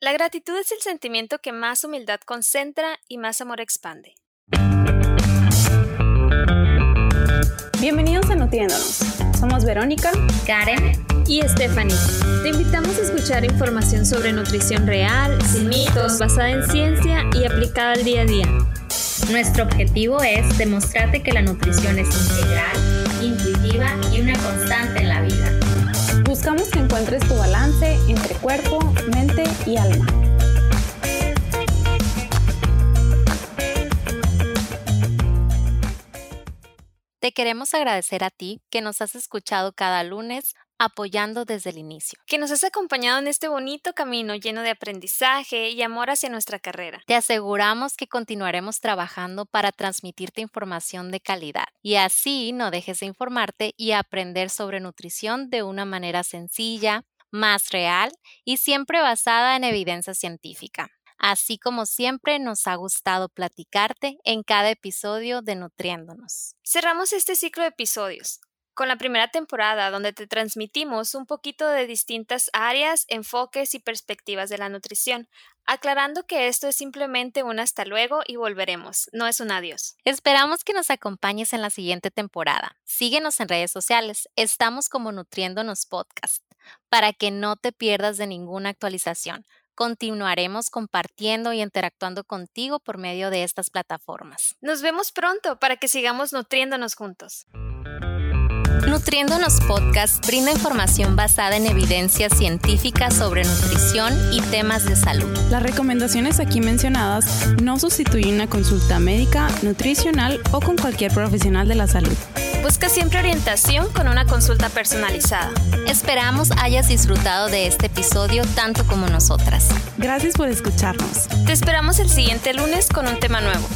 La gratitud es el sentimiento que más humildad concentra y más amor expande. Bienvenidos a Nutriéndonos. Somos Verónica, Karen y Stephanie. Te invitamos a escuchar información sobre nutrición real, sin mitos, basada en ciencia y aplicada al día a día. Nuestro objetivo es demostrarte que la nutrición es integral, intuitiva y una constante encuentres tu balance entre cuerpo, mente y alma. Te queremos agradecer a ti que nos has escuchado cada lunes apoyando desde el inicio. Que nos has acompañado en este bonito camino lleno de aprendizaje y amor hacia nuestra carrera. Te aseguramos que continuaremos trabajando para transmitirte información de calidad y así no dejes de informarte y aprender sobre nutrición de una manera sencilla, más real y siempre basada en evidencia científica. Así como siempre nos ha gustado platicarte en cada episodio de Nutriéndonos. Cerramos este ciclo de episodios con la primera temporada donde te transmitimos un poquito de distintas áreas, enfoques y perspectivas de la nutrición, aclarando que esto es simplemente un hasta luego y volveremos, no es un adiós. Esperamos que nos acompañes en la siguiente temporada. Síguenos en redes sociales, estamos como Nutriéndonos Podcast, para que no te pierdas de ninguna actualización. Continuaremos compartiendo y interactuando contigo por medio de estas plataformas. Nos vemos pronto para que sigamos nutriéndonos juntos. Nutriéndonos Podcast brinda información basada en evidencia científica sobre nutrición y temas de salud. Las recomendaciones aquí mencionadas no sustituyen una consulta médica, nutricional o con cualquier profesional de la salud. Busca siempre orientación con una consulta personalizada. Esperamos hayas disfrutado de este episodio tanto como nosotras. Gracias por escucharnos. Te esperamos el siguiente lunes con un tema nuevo.